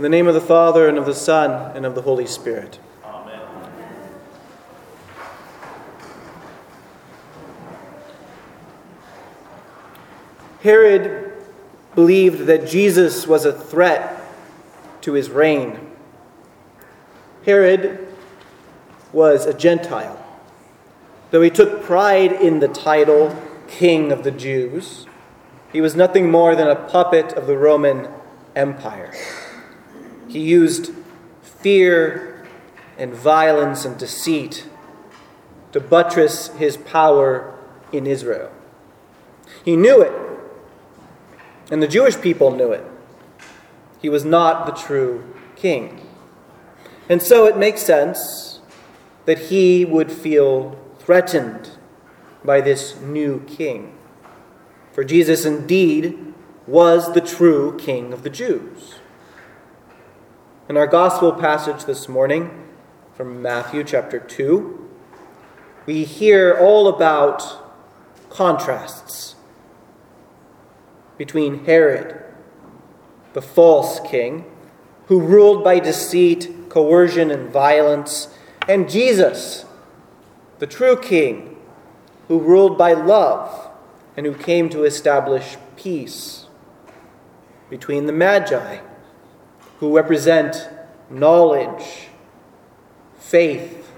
In the name of the Father, and of the Son, and of the Holy Spirit. Amen. Herod believed that Jesus was a threat to his reign. Herod was a Gentile. Though he took pride in the title King of the Jews, he was nothing more than a puppet of the Roman Empire. He used fear and violence and deceit to buttress his power in Israel. He knew it, and the Jewish people knew it. He was not the true king. And so it makes sense that he would feel threatened by this new king. For Jesus indeed was the true king of the Jews. In our gospel passage this morning from Matthew chapter 2, we hear all about contrasts between Herod, the false king, who ruled by deceit, coercion, and violence, and Jesus, the true king, who ruled by love and who came to establish peace. Between the Magi, who represent knowledge, faith,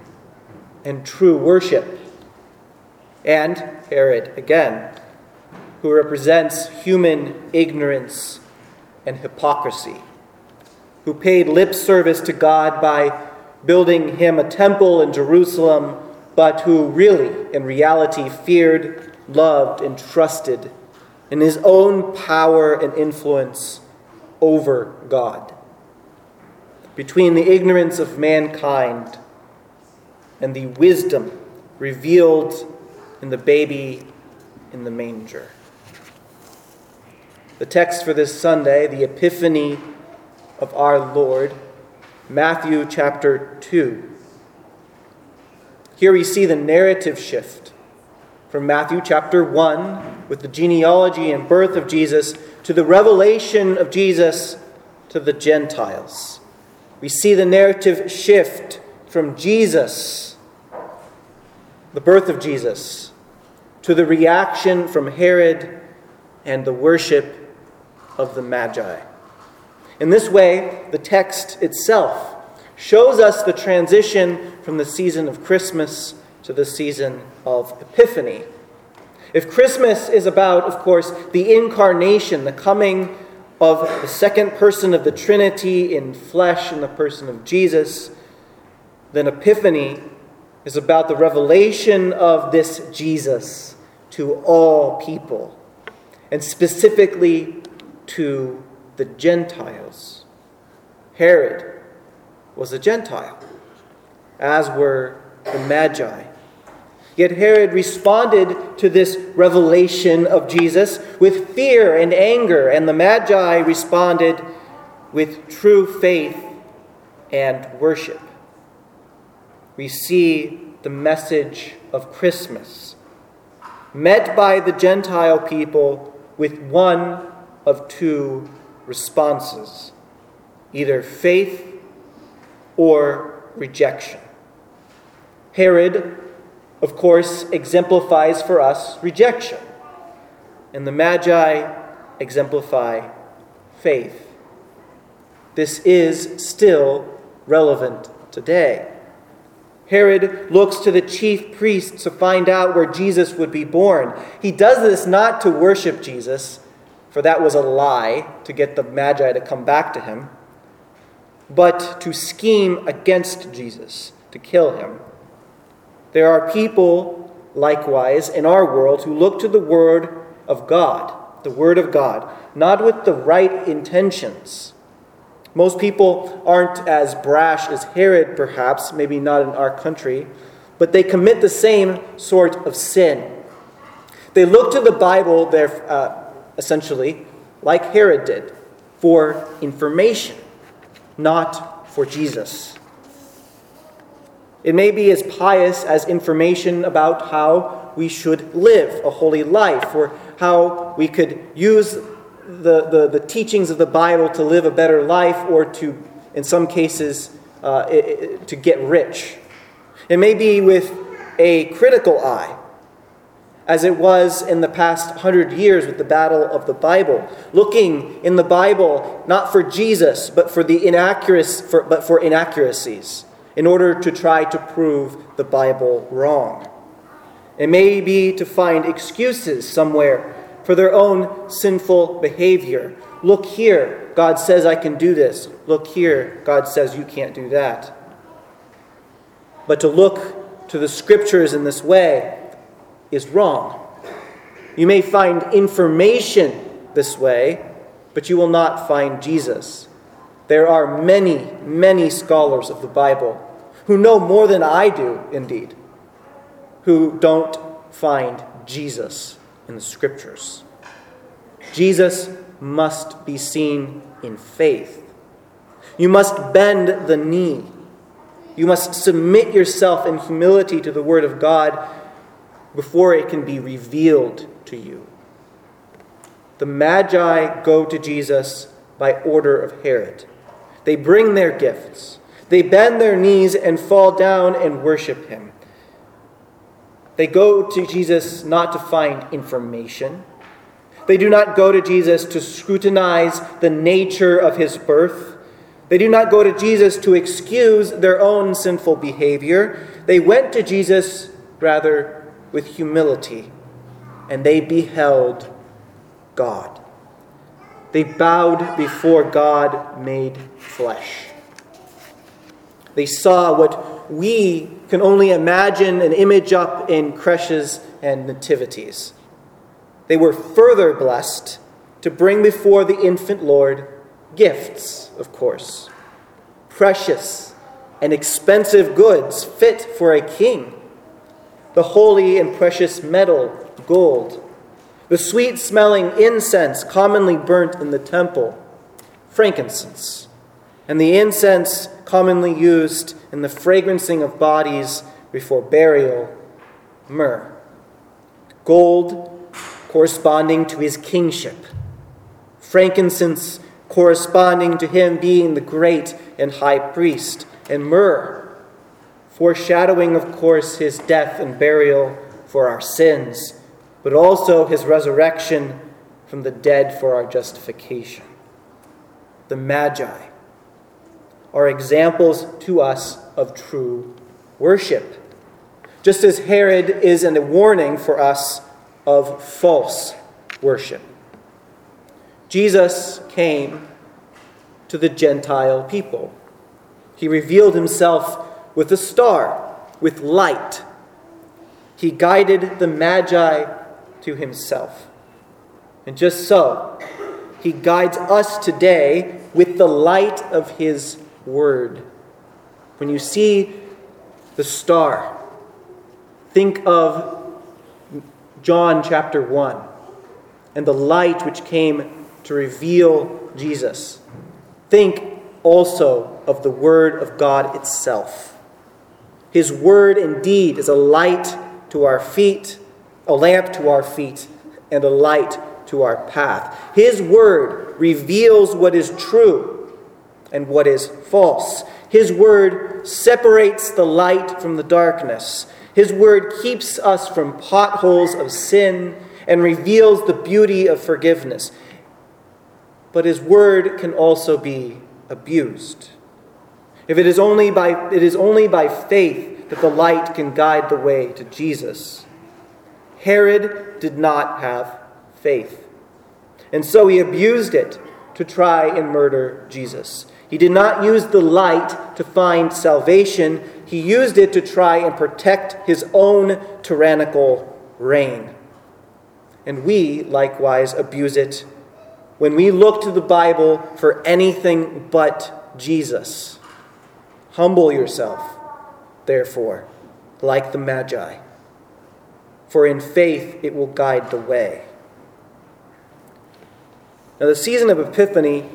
and true worship, and Herod again, who represents human ignorance and hypocrisy, who paid lip service to God by building him a temple in Jerusalem, but who really, in reality, feared, loved, and trusted in his own power and influence over God. Between the ignorance of mankind and the wisdom revealed in the baby in the manger. The text for this Sunday, the Epiphany of our Lord, Matthew chapter 2. Here we see the narrative shift from Matthew chapter 1 with the genealogy and birth of Jesus to the revelation of Jesus to the Gentiles. We see the narrative shift from Jesus, the birth of Jesus, to the reaction from Herod and the worship of the Magi. In this way, the text itself shows us the transition from the season of Christmas to the season of Epiphany. If Christmas is about, of course, the incarnation, the coming of the second person of the Trinity in flesh in the person of Jesus, then Epiphany is about the revelation of this Jesus to all people, and specifically to the Gentiles. Herod was a Gentile, as were the Magi. Yet Herod responded to this revelation of Jesus with fear and anger, and the Magi responded with true faith and worship. We see the message of Christmas met by the Gentile people with one of two responses either faith or rejection. Herod, of course, exemplifies for us rejection, and the Magi exemplify faith. This is still relevant today. Herod looks to the chief priests to find out where Jesus would be born. He does this not to worship Jesus, for that was a lie to get the Magi to come back to him, but to scheme against Jesus, to kill him. There are people, likewise, in our world who look to the Word of God, the Word of God, not with the right intentions. Most people aren't as brash as Herod, perhaps, maybe not in our country, but they commit the same sort of sin. They look to the Bible, there, uh, essentially, like Herod did, for information, not for Jesus. It may be as pious as information about how we should live a holy life, or how we could use the, the, the teachings of the Bible to live a better life or to, in some cases, uh, to get rich. It may be with a critical eye, as it was in the past hundred years with the battle of the Bible, looking in the Bible not for Jesus, but for the inaccuracies, but for inaccuracies, in order to try to prove the Bible wrong. It may be to find excuses somewhere for their own sinful behavior. Look here, God says I can do this. Look here, God says you can't do that. But to look to the scriptures in this way is wrong. You may find information this way, but you will not find Jesus. There are many, many scholars of the Bible who know more than I do, indeed, who don't find Jesus in the scriptures. Jesus must be seen in faith. You must bend the knee. You must submit yourself in humility to the Word of God before it can be revealed to you. The Magi go to Jesus by order of Herod. They bring their gifts. They bend their knees and fall down and worship him. They go to Jesus not to find information. They do not go to Jesus to scrutinize the nature of his birth. They do not go to Jesus to excuse their own sinful behavior. They went to Jesus rather with humility, and they beheld God. They bowed before God made flesh. They saw what we can only imagine an image up in creches and nativities. They were further blessed to bring before the infant Lord gifts, of course, precious and expensive goods fit for a king, the holy and precious metal, gold, the sweet smelling incense commonly burnt in the temple, frankincense, and the incense commonly used in the fragrancing of bodies before burial, myrrh. Gold corresponding to his kingship, frankincense corresponding to him being the great and high priest, and myrrh, foreshadowing, of course, his death and burial for our sins, but also his resurrection from the dead for our justification. The Magi are examples to us of true worship. Just as Herod is a warning for us of false worship. Jesus came to the Gentile people. He revealed himself with a star, with light. He guided the Magi to himself. And just so, he guides us today with the light of his word. When you see the star, think of John chapter 1 and the light which came to reveal Jesus. Think also of the Word of God itself. His Word indeed is a light to our feet, a lamp to our feet, and a light to our path. His Word reveals what is true and what is false. His word separates the light from the darkness. His word keeps us from potholes of sin and reveals the beauty of forgiveness. But his word can also be abused. If it is only by it is only by faith that the light can guide the way to Jesus. Herod did not have faith. And so he abused it to try and murder Jesus. He did not use the light to find salvation, he used it to try and protect his own tyrannical reign. And we likewise abuse it when we look to the Bible for anything but Jesus. Humble yourself, therefore, like the Magi, for in faith it will guide the way. Now, the season of Epiphany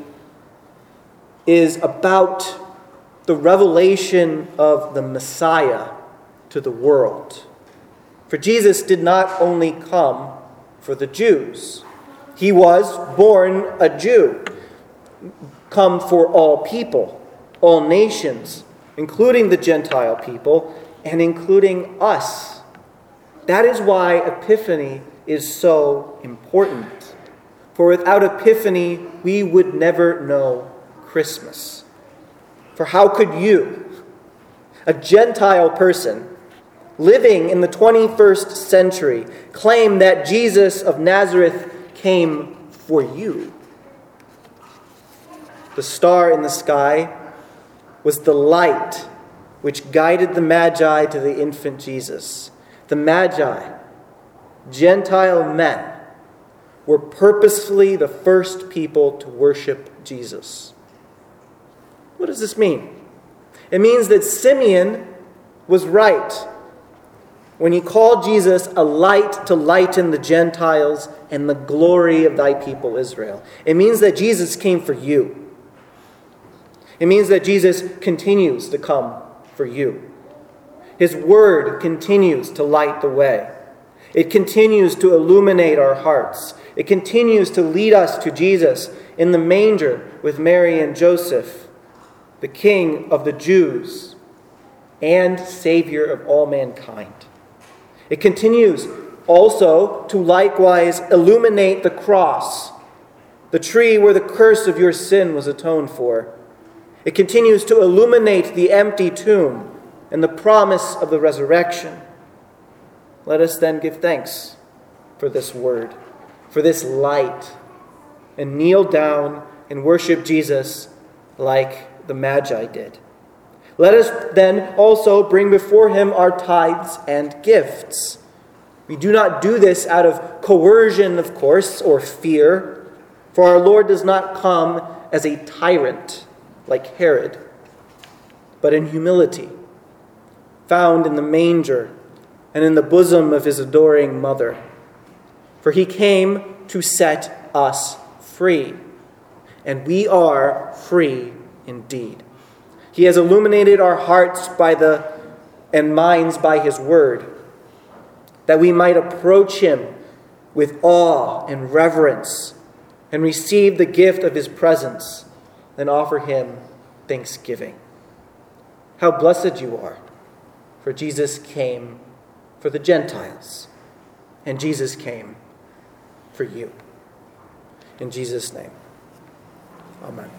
is about the revelation of the Messiah to the world. For Jesus did not only come for the Jews, He was born a Jew, come for all people, all nations, including the Gentile people, and including us. That is why Epiphany is so important. For without Epiphany, we would never know Christmas. For how could you, a Gentile person, living in the 21st century, claim that Jesus of Nazareth came for you? The star in the sky was the light which guided the Magi to the infant Jesus. The Magi, Gentile men, were purposefully the first people to worship Jesus. What does this mean? It means that Simeon was right when he called Jesus a light to lighten the Gentiles and the glory of thy people Israel. It means that Jesus came for you. It means that Jesus continues to come for you. His word continues to light the way. It continues to illuminate our hearts. It continues to lead us to Jesus in the manger with Mary and Joseph, the King of the Jews and Savior of all mankind. It continues also to likewise illuminate the cross, the tree where the curse of your sin was atoned for. It continues to illuminate the empty tomb and the promise of the resurrection. Let us then give thanks for this word, for this light, and kneel down and worship Jesus like the Magi did. Let us then also bring before him our tithes and gifts. We do not do this out of coercion, of course, or fear, for our Lord does not come as a tyrant like Herod, but in humility, found in the manger and in the bosom of his adoring mother. For he came to set us free, and we are free indeed. He has illuminated our hearts by the and minds by his word, that we might approach him with awe and reverence and receive the gift of his presence, and offer him thanksgiving. How blessed you are, for Jesus came for the Gentiles, and Jesus came for you. In Jesus' name, amen.